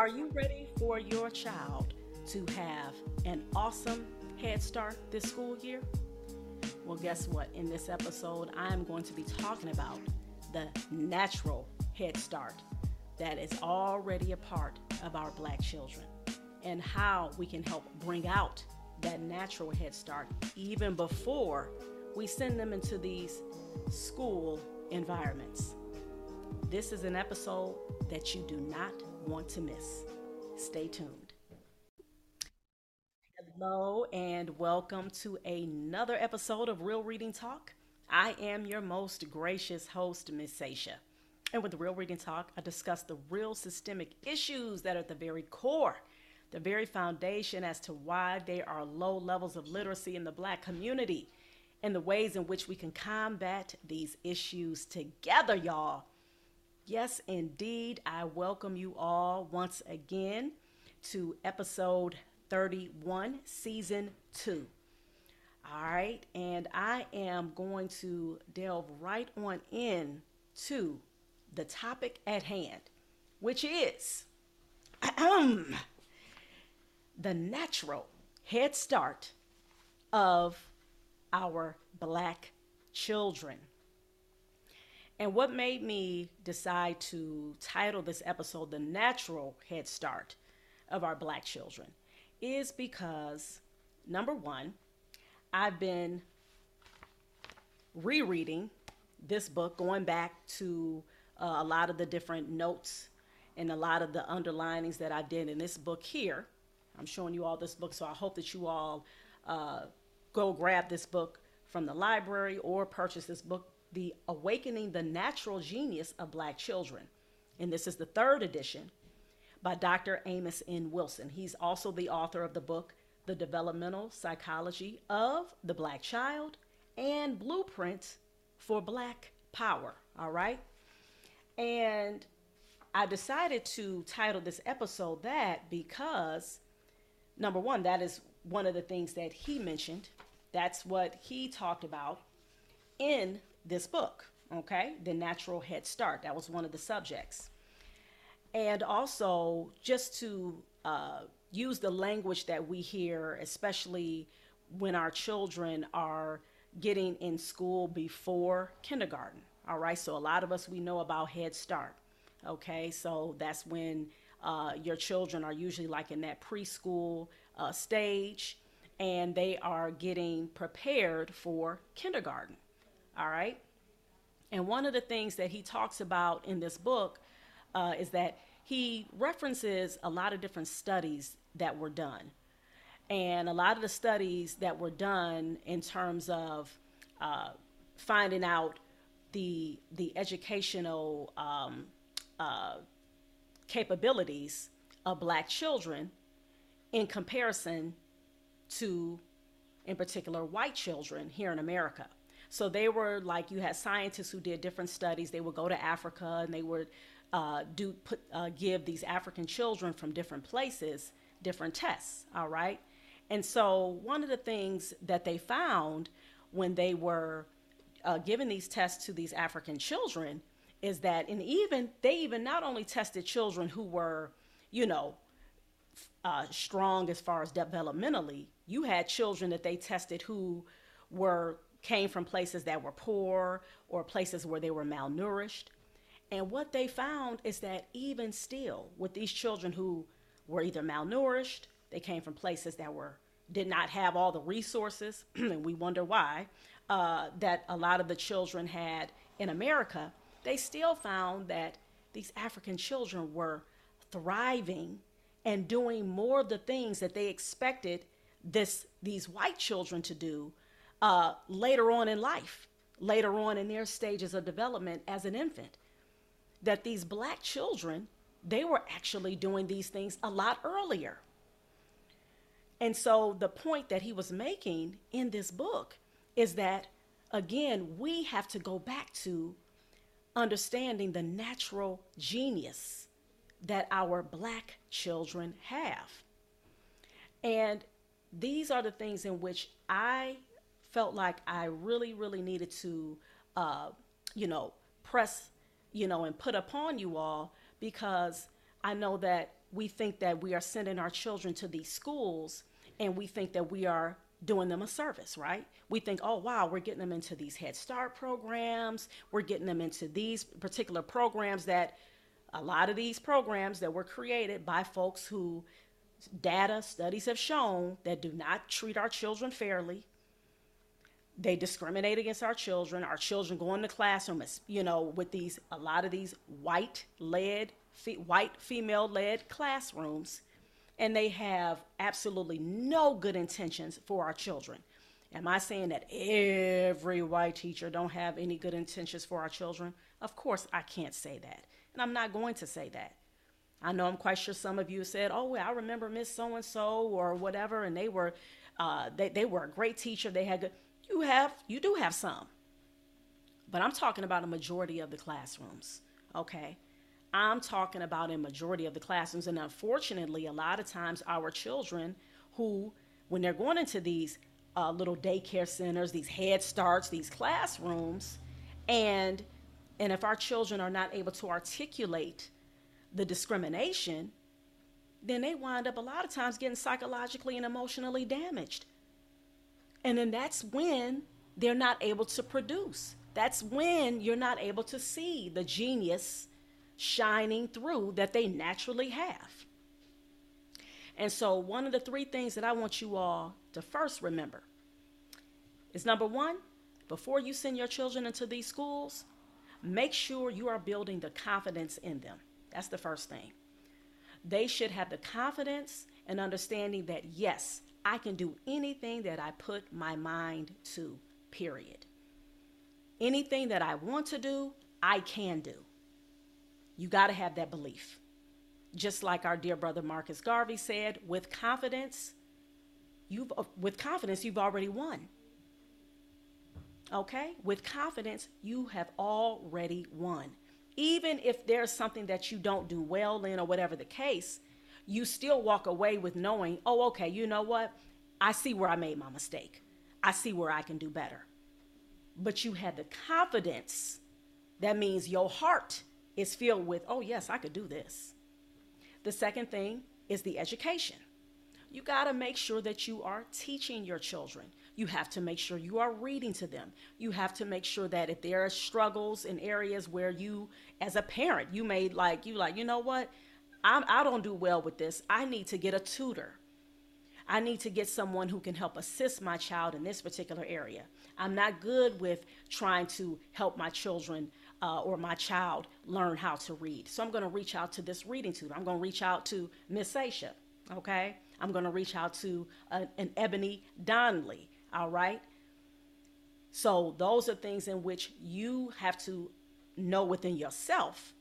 Are you ready for your child to have an awesome head start this school year? Well, guess what? In this episode, I'm going to be talking about the natural head start that is already a part of our black children and how we can help bring out that natural head start even before we send them into these school environments. This is an episode that you do not want to miss. Stay tuned. Hello, and welcome to another episode of Real Reading Talk. I am your most gracious host, Miss Sasha. And with Real Reading Talk, I discuss the real systemic issues that are at the very core, the very foundation as to why there are low levels of literacy in the black community, and the ways in which we can combat these issues together, y'all. Yes, indeed. I welcome you all once again to episode 31, season 2. All right, and I am going to delve right on in to the topic at hand, which is the natural head start of our black children. And what made me decide to title this episode The Natural Head Start of Our Black Children is because, number one, I've been rereading this book, going back to uh, a lot of the different notes and a lot of the underlinings that I did in this book here. I'm showing you all this book, so I hope that you all uh, go grab this book from the library or purchase this book the Awakening the Natural Genius of Black Children. And this is the third edition by Dr. Amos N. Wilson. He's also the author of the book, The Developmental Psychology of the Black Child and Blueprint for Black Power. All right. And I decided to title this episode that because, number one, that is one of the things that he mentioned. That's what he talked about in this book, okay? The Natural Head Start. That was one of the subjects. And also, just to uh, use the language that we hear, especially when our children are getting in school before kindergarten. All right, so a lot of us we know about Head Start. Okay, so that's when uh, your children are usually like in that preschool uh, stage and they are getting prepared for kindergarten. All right. And one of the things that he talks about in this book uh, is that he references a lot of different studies that were done. And a lot of the studies that were done in terms of uh, finding out the, the educational um, uh, capabilities of black children in comparison to, in particular, white children here in America. So they were like you had scientists who did different studies. They would go to Africa and they would uh, do put uh, give these African children from different places different tests. All right, and so one of the things that they found when they were uh, giving these tests to these African children is that, and even they even not only tested children who were, you know, uh, strong as far as developmentally, you had children that they tested who were came from places that were poor or places where they were malnourished. And what they found is that even still, with these children who were either malnourished, they came from places that were did not have all the resources, and we wonder why, uh, that a lot of the children had in America, they still found that these African children were thriving and doing more of the things that they expected this these white children to do uh, later on in life, later on in their stages of development as an infant. That these black children, they were actually doing these things a lot earlier. And so the point that he was making in this book is that, again, we have to go back to understanding the natural genius that our black children have. And these are the things in which I felt like I really, really needed to, uh, you know, press, you know, and put upon you all because I know that we think that we are sending our children to these schools and we think that we are doing them a service, right? We think, oh, wow, we're getting them into these Head Start programs. We're getting them into these particular programs that a lot of these programs that were created by folks who data studies have shown that do not treat our children fairly. They discriminate against our children. Our children go in the classroom, you know, with these a lot of these white led, fe- white female led classrooms and they have absolutely no good intentions for our children. Am I saying that every white teacher don't have any good intentions for our children? Of course I can't say that. And I'm not going to say that. I know I'm quite sure some of you said, "Oh, well, I remember Miss So and So or whatever," and they were, uh, they they were a great teacher. They had good. You have, you do have some, but I'm talking about a majority of the classrooms. Okay, I'm talking about a majority of the classrooms. And unfortunately, a lot of times our children who, when they're going into these uh, little daycare centers, these head starts, these classrooms, and and if our children are not able to articulate the discrimination, then they wind up a lot of times getting psychologically and emotionally damaged. And then that's when they're not able to produce. That's when you're not able to see the genius shining through that they naturally have. And so, one of the three things that I want you all to first remember is number one, before you send your children into these schools, make sure you are building the confidence in them. That's the first thing. They should have the confidence and understanding that, yes, I can do anything that I put my mind to, period. Anything that I want to do, I can do. You got to have that belief. Just like our dear brother Marcus Garvey said, with confidence, you've uh, with confidence you've already won. Okay? With confidence, you have already won. Even if there's something that you don't do well in or whatever the case, you still walk away with knowing, oh, okay, you know what? I see where I made my mistake. I see where I can do better. But you had the confidence. That means your heart is filled with, oh, yes, I could do this. The second thing is the education. You got to make sure that you are teaching your children. You have to make sure you are reading to them. You have to make sure that if there are struggles in areas where you, as a parent, you may like, you like, you know what? I'm, I don't do well with this. I need to get a tutor. I need to get someone who can help assist my child in this particular area. I'm not good with trying to help my children uh, or my child learn how to read. So I'm going to reach out to this reading tutor. I'm going to reach out to Miss Aisha, okay? I'm going to reach out to a, an Ebony Donnelly, all right? So those are things in which you have to know within yourself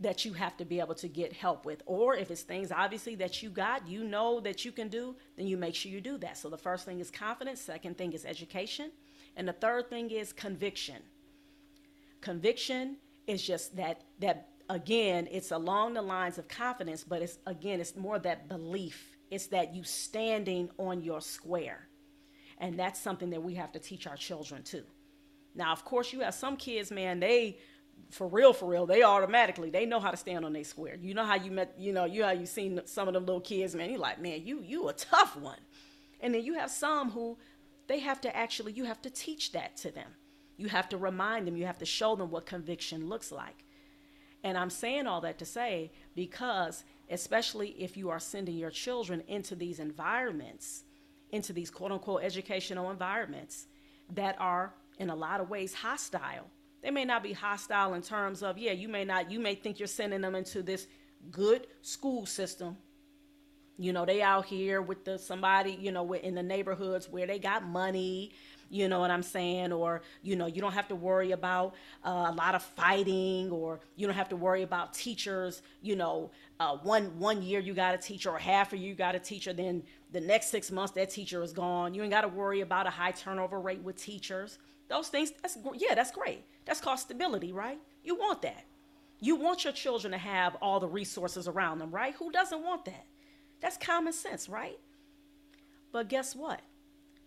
that you have to be able to get help with. Or if it's things obviously that you got, you know that you can do, then you make sure you do that. So the first thing is confidence, second thing is education, and the third thing is conviction. Conviction is just that that again, it's along the lines of confidence, but it's again, it's more that belief. It's that you standing on your square. And that's something that we have to teach our children too. Now, of course, you have some kids, man, they for real, for real, they automatically they know how to stand on their square. You know how you met, you know, you how you seen some of them little kids, man. You like, man, you you a tough one. And then you have some who they have to actually you have to teach that to them. You have to remind them, you have to show them what conviction looks like. And I'm saying all that to say because, especially if you are sending your children into these environments, into these quote unquote educational environments that are in a lot of ways hostile. They may not be hostile in terms of, yeah, you may not, you may think you're sending them into this good school system. You know, they out here with the somebody, you know, in the neighborhoods where they got money you know what I'm saying? Or, you know, you don't have to worry about uh, a lot of fighting or you don't have to worry about teachers, you know, uh, one, one year you got a teacher or half year you got a teacher, then the next six months that teacher is gone. You ain't got to worry about a high turnover rate with teachers. Those things, that's, yeah, that's great. That's called stability, right? You want that. You want your children to have all the resources around them, right? Who doesn't want that? That's common sense, right? But guess what?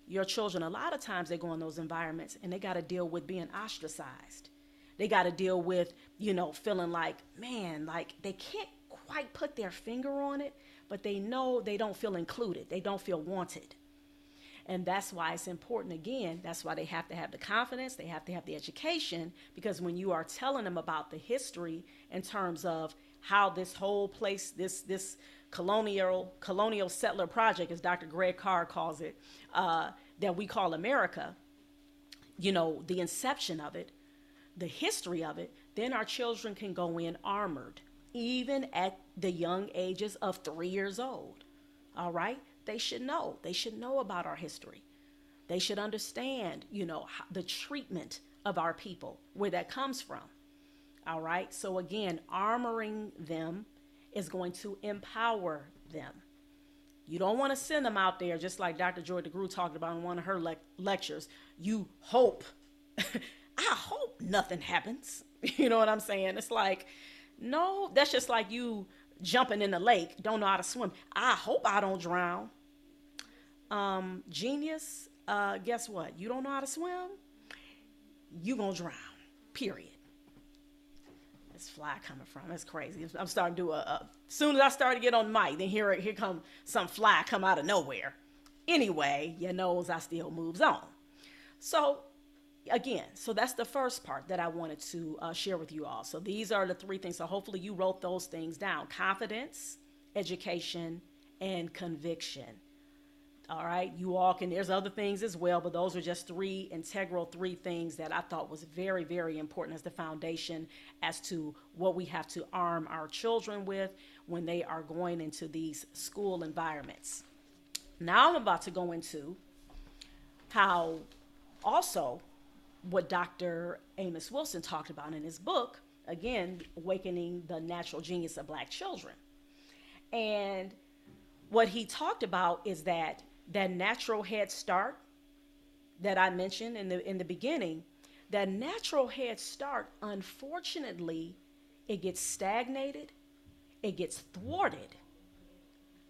your children, a lot of times they go in those environments and they got to deal with being ostracized. They got to deal with, you know, feeling like, man, like they can't quite put their finger on it, but they know they don't feel included, they don't feel wanted. And that's why it's important again. That's why they have to have the confidence, they have to have the education, because when you are telling them about the history in terms of how this whole place, this this colonial colonial settler project, as Dr. Greg Carr calls it, uh, that we call America, you know, the inception of it, the history of it, then our children can go in armored, even at the young ages of three years old. All right? They should know. They should know about our history. They should understand, you know, the treatment of our people, where that comes from. All right? So, again, armoring them is going to empower them. You don't want to send them out there just like Dr. Joy DeGruy talked about in one of her le- lectures. You hope, I hope nothing happens. You know what I'm saying? It's like, no, that's just like you jumping in the lake, don't know how to swim. I hope I don't drown. Um, genius, uh, guess what? You don't know how to swim, you gonna drown. Period. This fly coming from? That's crazy. I'm starting to do a. a soon as I start to get on mic, then here here come some fly come out of nowhere. Anyway, your nose I still moves on. So again, so that's the first part that I wanted to uh, share with you all. So these are the three things. So hopefully you wrote those things down confidence, education, and conviction. All right, you all can, there's other things as well, but those are just three integral three things that I thought was very, very important as the foundation as to what we have to arm our children with when they are going into these school environments. Now I'm about to go into how also what Dr. Amos Wilson talked about in his book, again, Awakening the Natural Genius of Black Children. And what he talked about is that that natural head start that I mentioned in the in the beginning, that natural head start, unfortunately, it gets stagnated, it gets thwarted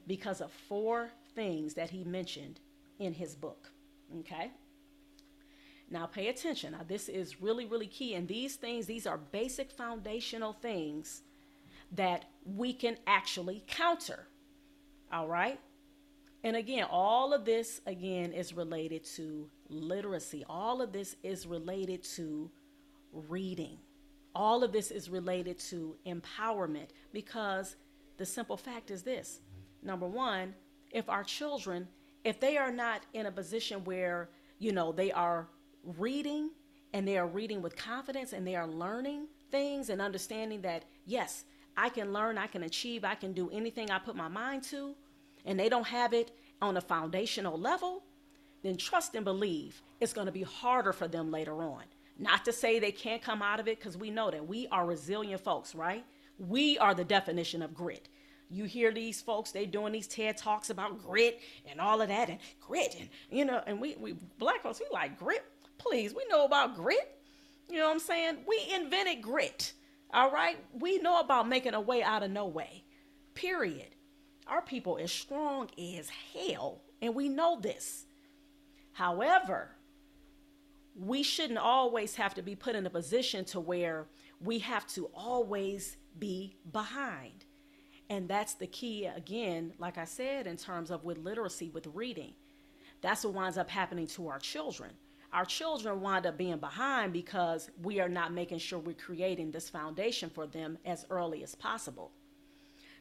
because of four things that he mentioned in his book. Okay? Now, pay attention. Now, this is really, really key. And these things, these are basic foundational things that we can actually counter. All right? And again, all of this, again, is related to literacy. All of this is related to reading. All of this is related to empowerment because the simple fact is this number one, if our children, if they are not in a position where, you know, they are reading and they are reading with confidence and they are learning things and understanding that, yes, I can learn, I can achieve, I can do anything I put my mind to, and they don't have it on a foundational level, then trust and believe it's going to be harder for them later on. Not to say they can't come out of it, because we know that we are resilient folks, right? We are the definition of grit. You hear these folks, they doing these TED talks about grit and all of that, and grit, and you know, and we, we black folks, we like grit Please, we know about grit. You know what I'm saying? We invented grit. All right? We know about making a way out of no way. Period. Our people is strong as hell, and we know this. However, we shouldn't always have to be put in a position to where we have to always be behind. And that's the key, again, like I said, in terms of with literacy, with reading. That's what winds up happening to our children our children wind up being behind because we are not making sure we're creating this foundation for them as early as possible.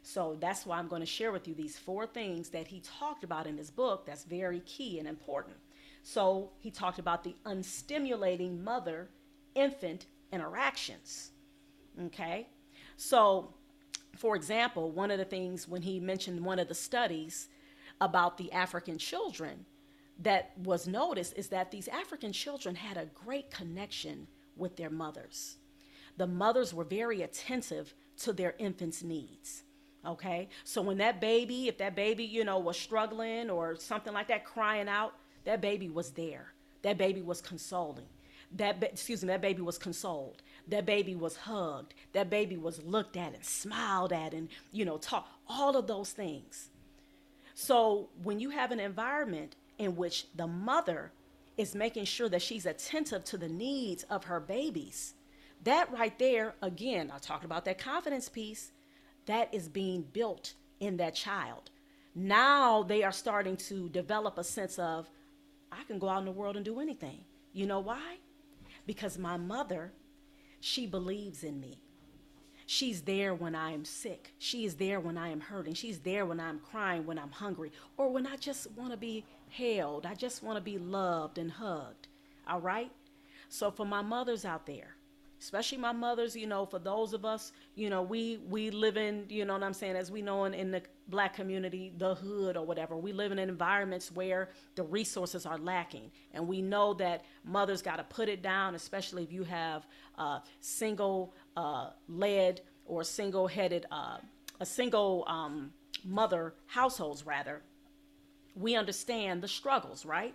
So that's why I'm going to share with you these four things that he talked about in his book that's very key and important. So he talked about the unstimulating mother infant interactions. Okay? So, for example, one of the things when he mentioned one of the studies about the African children, that was noticed is that these African children had a great connection with their mothers. The mothers were very attentive to their infants' needs. Okay? So when that baby, if that baby, you know, was struggling or something like that, crying out, that baby was there. That baby was consoling. That ba- excuse me, that baby was consoled. That baby was hugged. That baby was looked at and smiled at and, you know, taught all of those things. So when you have an environment in which the mother is making sure that she's attentive to the needs of her babies. That right there, again, I talked about that confidence piece. That is being built in that child. Now they are starting to develop a sense of, I can go out in the world and do anything. You know why? Because my mother, she believes in me. She's there when I am sick. She is there when I am hurting. She's there when I'm crying, when I'm hungry, or when I just want to be held. I just want to be loved and hugged. All right? So, for my mothers out there, especially my mothers, you know, for those of us, you know, we we live in, you know what I'm saying, as we know in, in the black community, the hood or whatever, we live in environments where the resources are lacking. And we know that mothers got to put it down, especially if you have uh, single uh, led or single headed, uh, a single um, mother households, rather, we understand the struggles, right?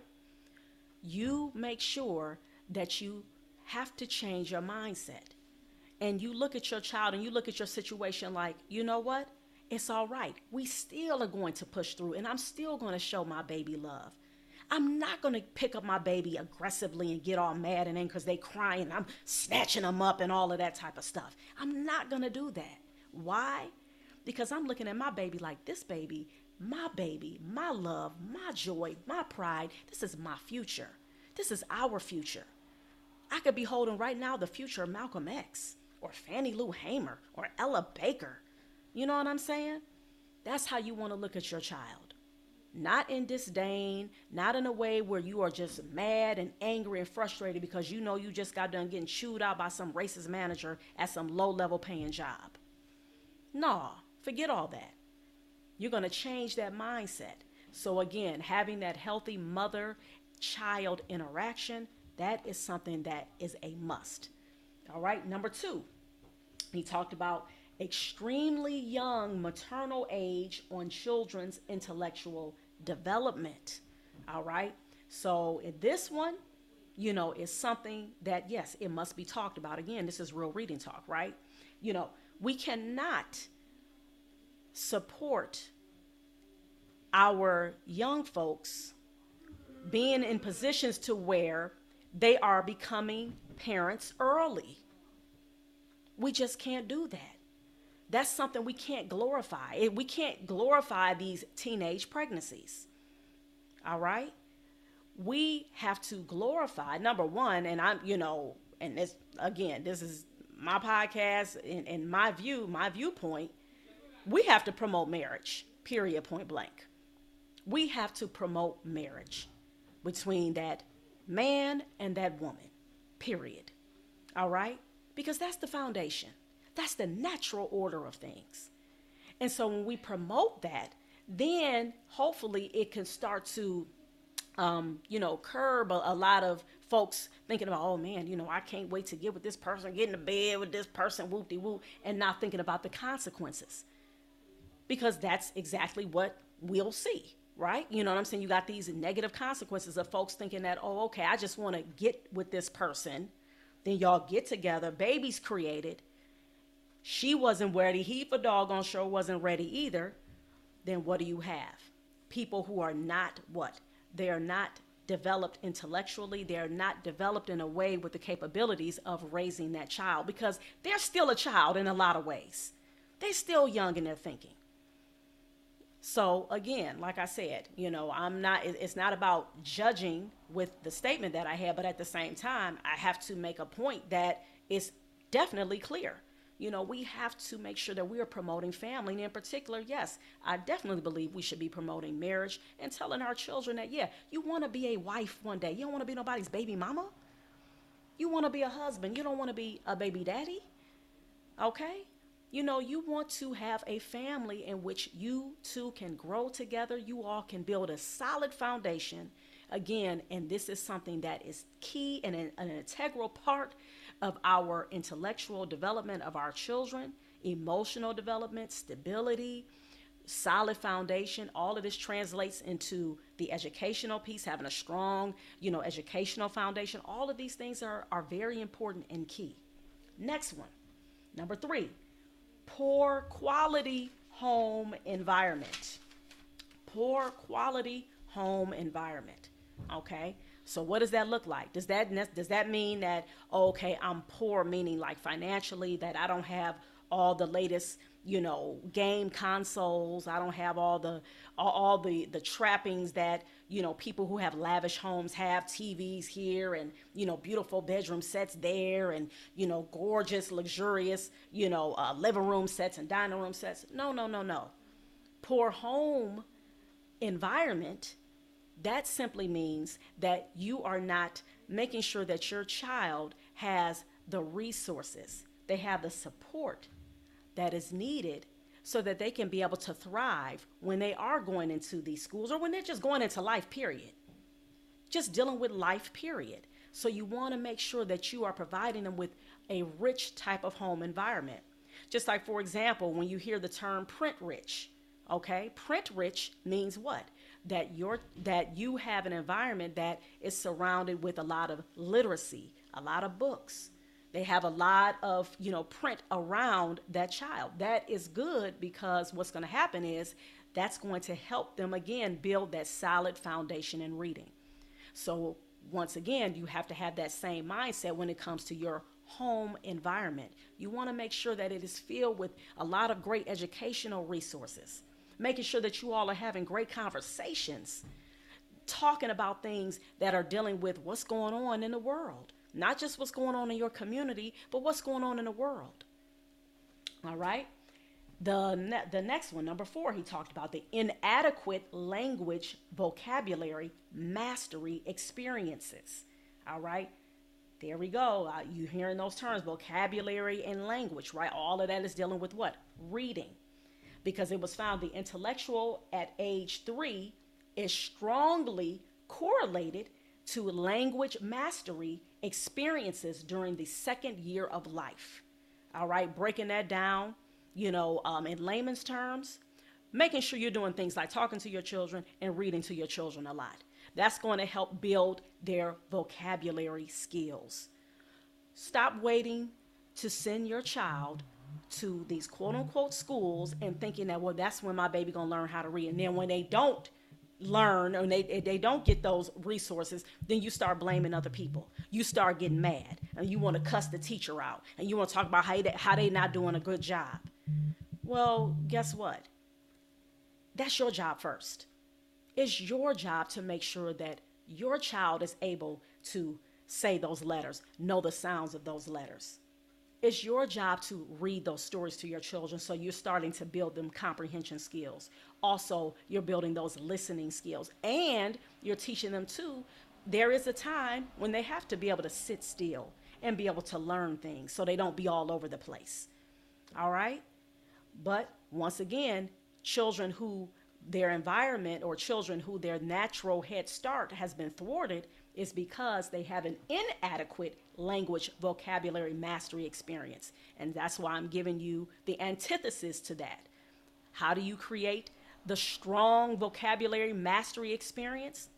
You make sure that you have to change your mindset. And you look at your child and you look at your situation like, you know what? It's all right. We still are going to push through, and I'm still going to show my baby love. I'm not going to pick up my baby aggressively and get all mad and angry because they crying. And I'm snatching them up and all of that type of stuff. I'm not going to do that. Why? Because I'm looking at my baby like this baby, my baby, my love, my joy, my pride. This is my future. This is our future. I could be holding right now the future Malcolm X or Fannie Lou Hamer or Ella Baker. You know what I'm saying? That's how you want to look at your child not in disdain, not in a way where you are just mad and angry and frustrated because you know you just got done getting chewed out by some racist manager at some low level paying job. No, forget all that. You're going to change that mindset. So, again, having that healthy mother child interaction, that is something that is a must. All right, number two, he talked about extremely young maternal age on children's intellectual development. All right. So this one, you know, is something that, yes, it must be talked about. Again, this is real reading talk, right? You know, we cannot support our young folks being in positions to where they are becoming parents early. We just can't do that. That's something we can't glorify. We can't glorify these teenage pregnancies. All right? We have to glorify, number one, and I'm, you know, and this, again, this is my podcast and, and my view, my viewpoint. We have to promote marriage, period, point blank. We have to promote marriage between that man and that woman, period. All right? Because that's the foundation. That's the natural order of things. And so when we promote that, then hopefully it can start to, um, you know, curb a, a, lot of folks thinking about, oh man, you know, I can't wait to get with this person, get in the bed with this person, whoop de whoop, and not thinking about the consequences. Because that's exactly what we'll see, right? You know what I'm saying? You got these negative consequences of folks thinking that, oh, okay, I just want to get with this person. Then y'all get together, babies created, she wasn't ready. He for doggone sure wasn't ready either. Then what do you have? People who are not what? They are not developed intellectually. They're not developed in a way with the capabilities of raising that child because they're still a child in a lot of ways. They're still young in their thinking. So again, like I said, you know, I'm not it's not about judging with the statement that I had, but at the same time, I have to make a point that is definitely clear you know, we have to make sure that we are promoting family. And in particular, yes, I definitely believe we should be promoting marriage and telling our children that, yeah, you want to be a wife one day. You don't want to be nobody's baby mama. You want to be a husband. You don't want to be a baby daddy. Okay? You know, you want to have a family in which you two can grow together. You all can build a solid foundation. Again, and this is something that is key and an, an integral part of our intellectual development of our children, emotional development, stability, solid foundation. All of this translates into the educational piece, having a strong, you know, educational foundation. All of these things are, are very important and key. Next one, number three, poor quality home environment. Poor quality home environment. Okay. So what does that look like? Does that does that mean that okay, I'm poor meaning like financially that I don't have all the latest you know, game consoles. I don't have all the all, all the the trappings that you know people who have lavish homes have. TVs here and you know beautiful bedroom sets there and you know gorgeous, luxurious you know uh, living room sets and dining room sets. No, no, no, no. Poor home environment. That simply means that you are not making sure that your child has the resources, they have the support that is needed so that they can be able to thrive when they are going into these schools or when they're just going into life, period. Just dealing with life, period. So you want to make sure that you are providing them with a rich type of home environment. Just like, for example, when you hear the term print rich, okay, print rich means what? That you're that you have an environment that is surrounded with a lot of literacy, a lot of books, they have a lot of, you know, print around that child. That is good because what's going to happen is that's going to help them again build that solid foundation in reading. So once again, you have to have that same mindset when it comes to your home environment. You want to make sure that it is filled with a lot of great educational resources, making sure that you all are having great conversations, talking about things that are dealing with what's going on in the world not just what's going on in your community, but what's going on in the world. All right. The, ne- the next one, number four, he talked about the inadequate language vocabulary mastery experiences. All right. There we go. Uh, you hearing those terms, vocabulary and language, right? All of that is dealing with what? Reading. Because it was found the intellectual at age three is strongly correlated to language mastery experiences during the second year of life. All right, breaking that down, you know, um, in layman's terms, making sure you're doing things like talking to your children and reading to your children a lot. That's going to help build their vocabulary skills. Stop waiting to send your child to these quote unquote schools and thinking that well that's when my baby to learn how to read and then when they don't learn and they, they don't get those resources, then you start blaming other people. You start getting mad and you want to cuss the teacher out and you want to talk about how they, how they not doing a good job. Well, guess what? That's your job first. It's your job to make sure that your child is able to say those letters, know the sounds of those letters. It's your job to read those stories to your children so you're starting to build them comprehension skills. Also, you're building those listening skills and you're teaching them too. There is a time when they have to be able to sit still and be able to learn things so they don't be all over the place. All right? But once again, children who their environment or children who their natural head start has been thwarted is because they have an inadequate language vocabulary mastery experience. And that's why I'm giving you the antithesis to that. How do you create the strong vocabulary mastery experience?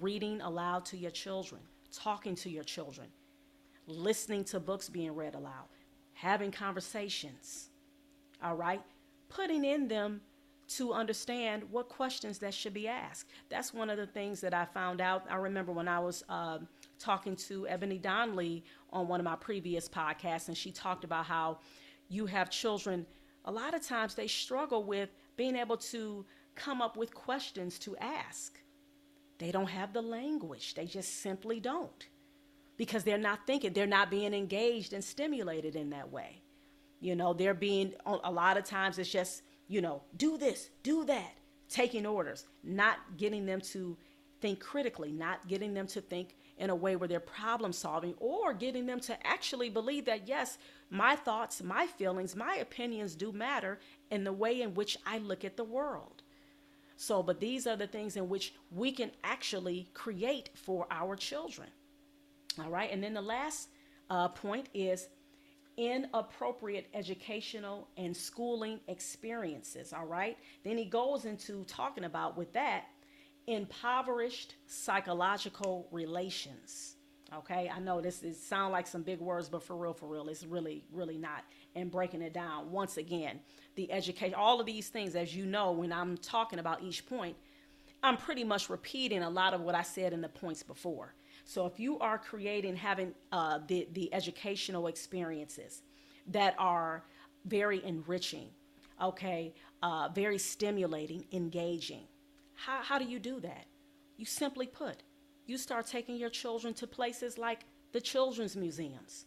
Reading aloud to your children, talking to your children, listening to books being read aloud, having conversations, all right? Putting in them to understand what questions that should be asked. That's one of the things that I found out. I remember when I was uh, talking to Ebony Donnelly on one of my previous podcasts, and she talked about how you have children, a lot of times they struggle with being able to come up with questions to ask. They don't have the language, they just simply don't because they're not thinking, they're not being engaged and stimulated in that way. You know, they're being, a lot of times it's just you know, do this, do that, taking orders, not getting them to think critically, not getting them to think in a way where they're problem solving, or getting them to actually believe that, yes, my thoughts, my feelings, my opinions do matter in the way in which I look at the world. So, but these are the things in which we can actually create for our children. All right. And then the last uh, point is inappropriate educational and schooling experiences. All right. Then he goes into talking about with that impoverished psychological relations. Okay, I know this is sound like some big words, but for real, for real, it's really, really not. And breaking it down once again, the education, all of these things, as you know, when I'm talking about each point, I'm pretty much repeating a lot of what I said in the points before. So if you are creating, having uh, the, the educational experiences that are very enriching, okay, uh, very stimulating, engaging. How, how do you do that? You simply put, you start taking your children to places like the children's museums,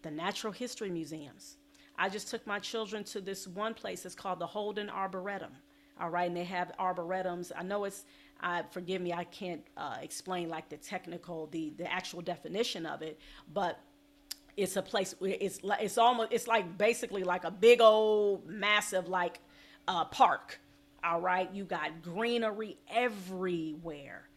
the natural history museums. I just took my children to this one place. It's called the Holden Arboretum. All right, and they have arboretums. I know it's. Uh, forgive me, I can't uh, explain like the technical, the the actual definition of it, but it's a place. It's it's almost it's like basically like a big old massive like uh, park. All right, you got greenery everywhere,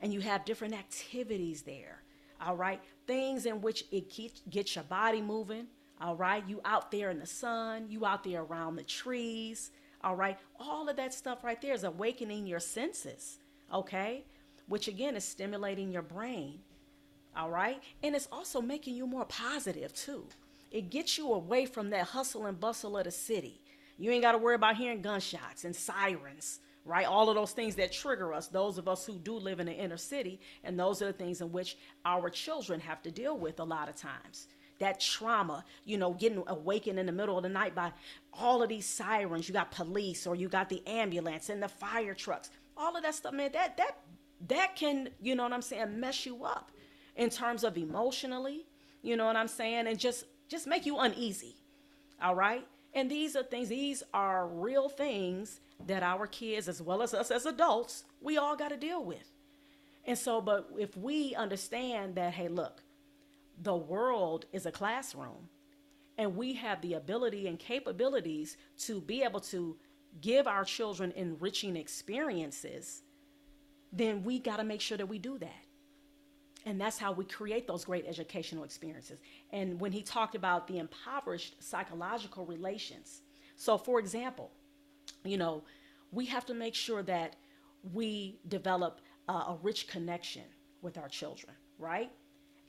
and you have different activities there. All right, things in which it gets your body moving. All right, you out there in the sun, you out there around the trees. All right, all of that stuff right there is awakening your senses. Okay, which again is stimulating your brain. All right, and it's also making you more positive too. It gets you away from that hustle and bustle of the city. You ain't got to worry about hearing gunshots and sirens right? All of those things that trigger us, those of us who do live in the inner city, and those are the things in which our children have to deal with a lot of times. That trauma, you know, getting awakened in the middle of the night by all of these sirens. You got police, or you got the ambulance and the fire trucks. All of that stuff, man. That that that can, you know what I'm saying, mess you up in terms of emotionally. You know what I'm saying, and just just make you uneasy. All right. And these are things, these are real things that our kids, as well as us as adults, we all got to deal with. And so, but if we understand that, hey, look, the world is a classroom, and we have the ability and capabilities to be able to give our children enriching experiences, then we got to make sure that we do that. And that's how we create those great educational experiences. And when he talked about the impoverished psychological relations, so for example, you know, we have to make sure that we develop uh, a rich connection with our children, right?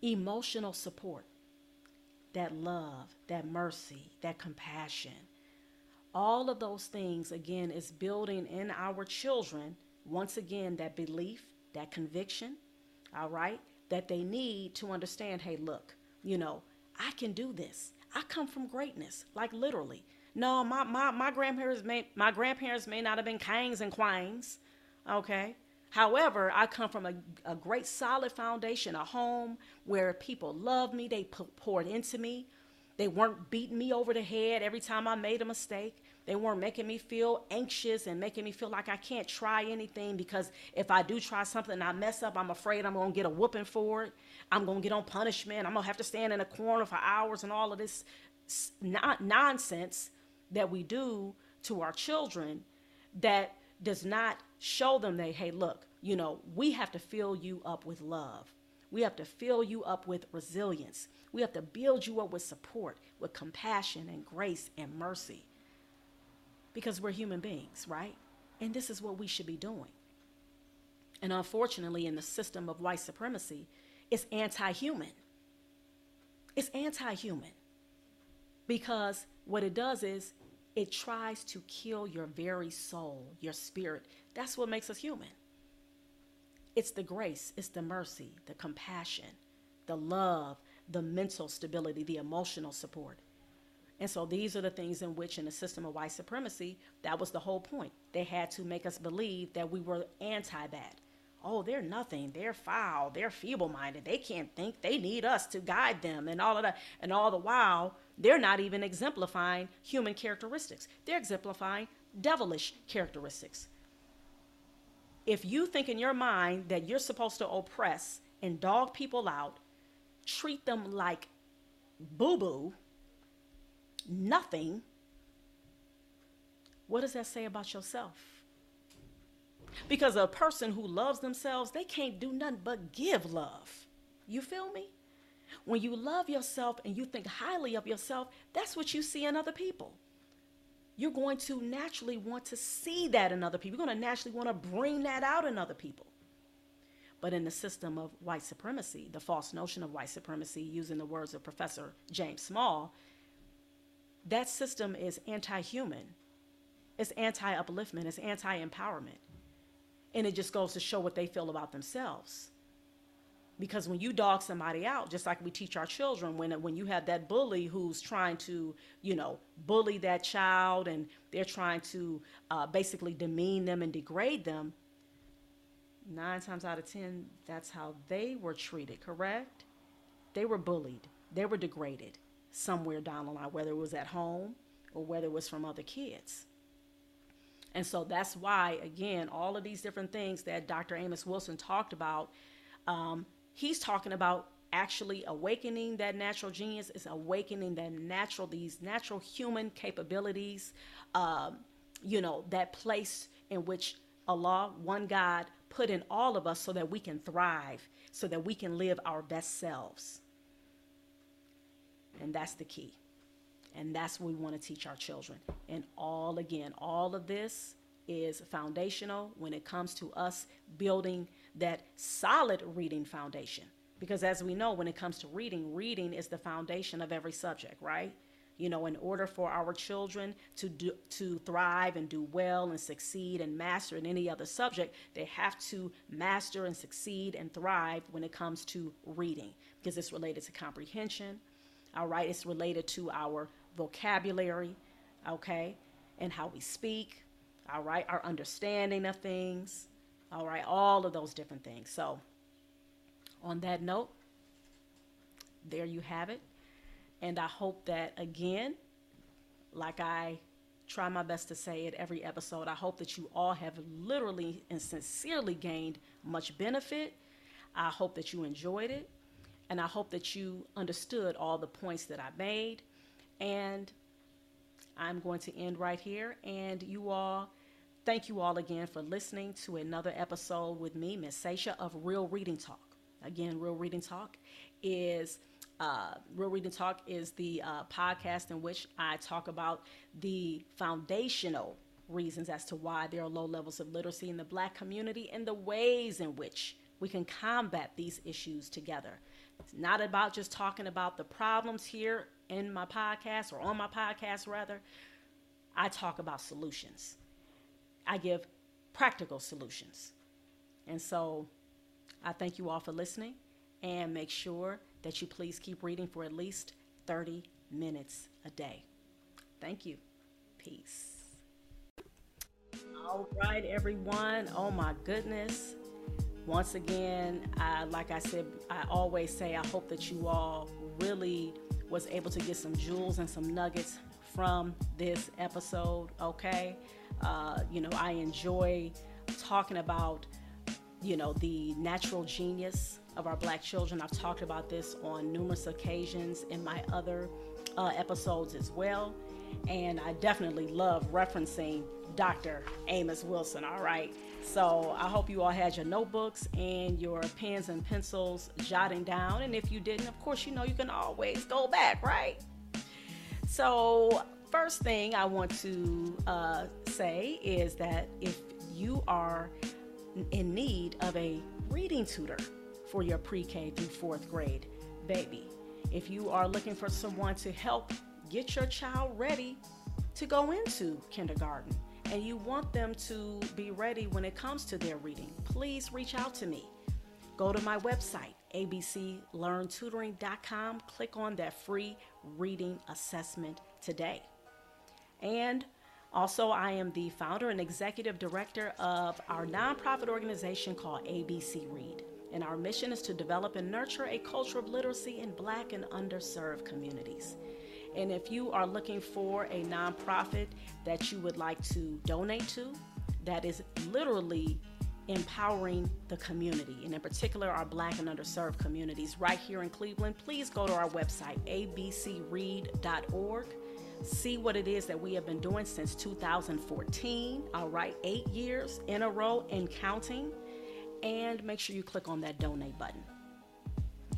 Emotional support, that love, that mercy, that compassion. All of those things, again, is building in our children, once again, that belief, that conviction, all right, that they need to understand hey, look, you know, I can do this. I come from greatness, like literally. No, my, my, my grandparents may my grandparents may not have been kings and queens. Okay. However, I come from a, a great solid foundation, a home where people loved me, they poured into me. They weren't beating me over the head every time I made a mistake. They weren't making me feel anxious and making me feel like I can't try anything because if I do try something and I mess up, I'm afraid I'm going to get a whooping for it. I'm going to get on punishment. I'm going to have to stand in a corner for hours and all of this nonsense that we do to our children that does not show them that, hey, look, you know, we have to fill you up with love. We have to fill you up with resilience. We have to build you up with support, with compassion and grace and mercy. Because we're human beings, right? And this is what we should be doing. And unfortunately, in the system of white supremacy, it's anti human. It's anti human. Because what it does is it tries to kill your very soul, your spirit. That's what makes us human. It's the grace, it's the mercy, the compassion, the love, the mental stability, the emotional support. And so these are the things in which, in the system of white supremacy, that was the whole point. They had to make us believe that we were anti that. Oh, they're nothing. They're foul. They're feeble minded. They can't think. They need us to guide them and all of that. And all the while, they're not even exemplifying human characteristics, they're exemplifying devilish characteristics. If you think in your mind that you're supposed to oppress and dog people out, treat them like boo boo, nothing, what does that say about yourself? Because a person who loves themselves, they can't do nothing but give love. You feel me? When you love yourself and you think highly of yourself, that's what you see in other people. You're going to naturally want to see that in other people. You're going to naturally want to bring that out in other people. But in the system of white supremacy, the false notion of white supremacy, using the words of Professor James Small, that system is anti human, it's anti upliftment, it's anti empowerment. And it just goes to show what they feel about themselves. because when you dog somebody out just like we teach our children when when you have that bully who's trying to you know bully that child and they're trying to uh, basically demean them and degrade them nine times out of ten that's how they were treated correct? They were bullied. They were degraded somewhere down the line whether it was at home or whether it was from other kids. And so that's why again all of these different things that dr amos wilson talked about um, he's talking about actually awakening that natural genius is awakening that natural these natural human capabilities um, you know that place in which allah one god put in all of us so that we can thrive so that we can live our best selves and that's the key and that's what we want to teach our children and all again all of this is foundational when it comes to us building that solid reading foundation. Because as we know, when it comes to reading, reading is the foundation of every subject, right? You know, in order for our children to do, to thrive and do well and succeed and master in any other subject, they have to master and succeed and thrive when it comes to reading because it's related to comprehension. All right, it's related to our vocabulary, okay, and how we speak. All right, our understanding of things. All right, all of those different things. So, on that note, there you have it. And I hope that, again, like I try my best to say it every episode, I hope that you all have literally and sincerely gained much benefit. I hope that you enjoyed it. And I hope that you understood all the points that I made. And I'm going to end right here. And you all Thank you all again for listening to another episode with me, Miss Sasha of Real Reading Talk. Again, Real Reading Talk is uh, Real Reading Talk is the uh, podcast in which I talk about the foundational reasons as to why there are low levels of literacy in the black community and the ways in which we can combat these issues together. It's not about just talking about the problems here in my podcast or on my podcast, rather. I talk about solutions. I give practical solutions. And so I thank you all for listening and make sure that you please keep reading for at least 30 minutes a day. Thank you. Peace. All right, everyone. Oh my goodness. Once again, I, like I said, I always say, I hope that you all really was able to get some jewels and some nuggets from this episode, okay? Uh, you know, I enjoy talking about, you know, the natural genius of our black children. I've talked about this on numerous occasions in my other uh, episodes as well. And I definitely love referencing Dr. Amos Wilson, all right? So I hope you all had your notebooks and your pens and pencils jotting down. And if you didn't, of course, you know, you can always go back, right? So first thing I want to uh, say is that if you are in need of a reading tutor for your pre K through fourth grade baby, if you are looking for someone to help get your child ready to go into kindergarten and you want them to be ready when it comes to their reading, please reach out to me. Go to my website, abclearntutoring.com, click on that free reading assessment today. And also, I am the founder and executive director of our nonprofit organization called ABC Read. And our mission is to develop and nurture a culture of literacy in black and underserved communities. And if you are looking for a nonprofit that you would like to donate to, that is literally empowering the community, and in particular our black and underserved communities right here in Cleveland, please go to our website, abcread.org see what it is that we have been doing since 2014. All right, eight years in a row and counting. And make sure you click on that donate button.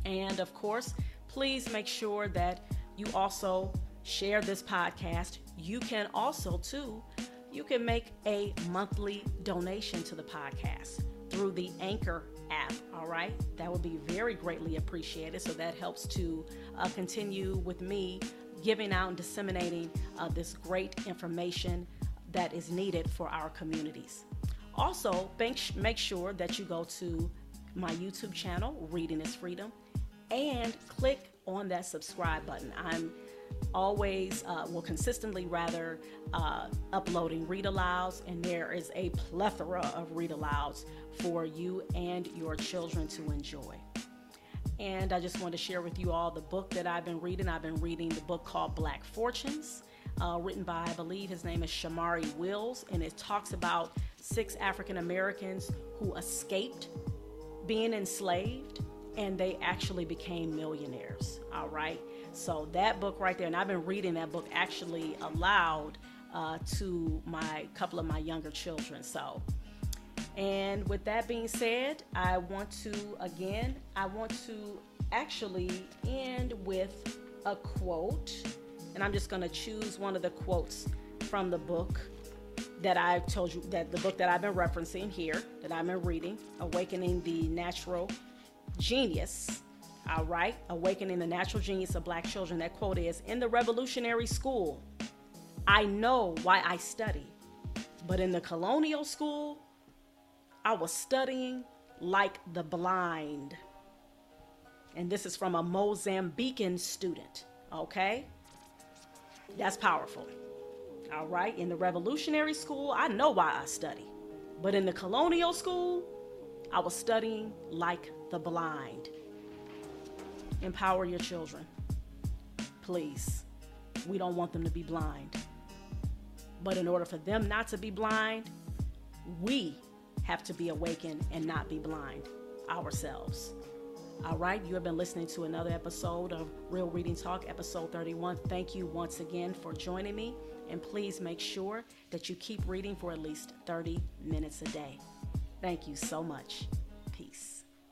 And of course, please make sure that you also share this podcast. You can also, too, you can make a monthly donation to the podcast through the Anchor app. All right, that would be very greatly appreciated. So that helps to uh, continue with me giving out and disseminating uh, this great information that is needed for our communities. Also, make, sure that you go to my YouTube channel, Reading is Freedom, and click on that subscribe button. I'm always, uh, will consistently rather, uh, uploading read alouds, and there is a plethora of read alouds for you and your children to enjoy. And I just want to share with you all the book that I've been reading. I've been reading the book called Black Fortunes, uh, written by, I believe his name is Shomari Wills, and it talks about six African Americans who escaped being enslaved and they actually became millionaires. All right. So that book right there, and I've been reading that book actually aloud uh, to my couple of my younger children. So, and with that being said, I want to again, I want to actually end with a quote, and I'm just going to choose one of the quotes from the book that I've told you that the book that I've been referencing here, that I've been reading, Awakening the Natural Genius. All right, Awakening the Natural Genius of Black Children. That quote is In the revolutionary school, I know why I study, but in the colonial school, I was studying like the blind. And this is from a Mozambican student, okay? That's powerful. All right, in the revolutionary school, I know why I study. But in the colonial school, I was studying like the blind. Empower your children. Please. We don't want them to be blind. But in order for them not to be blind, we have to be awakened and not be blind ourselves. All right, you have been listening to another episode of Real Reading Talk, episode 31. Thank you once again for joining me, and please make sure that you keep reading for at least 30 minutes a day. Thank you so much.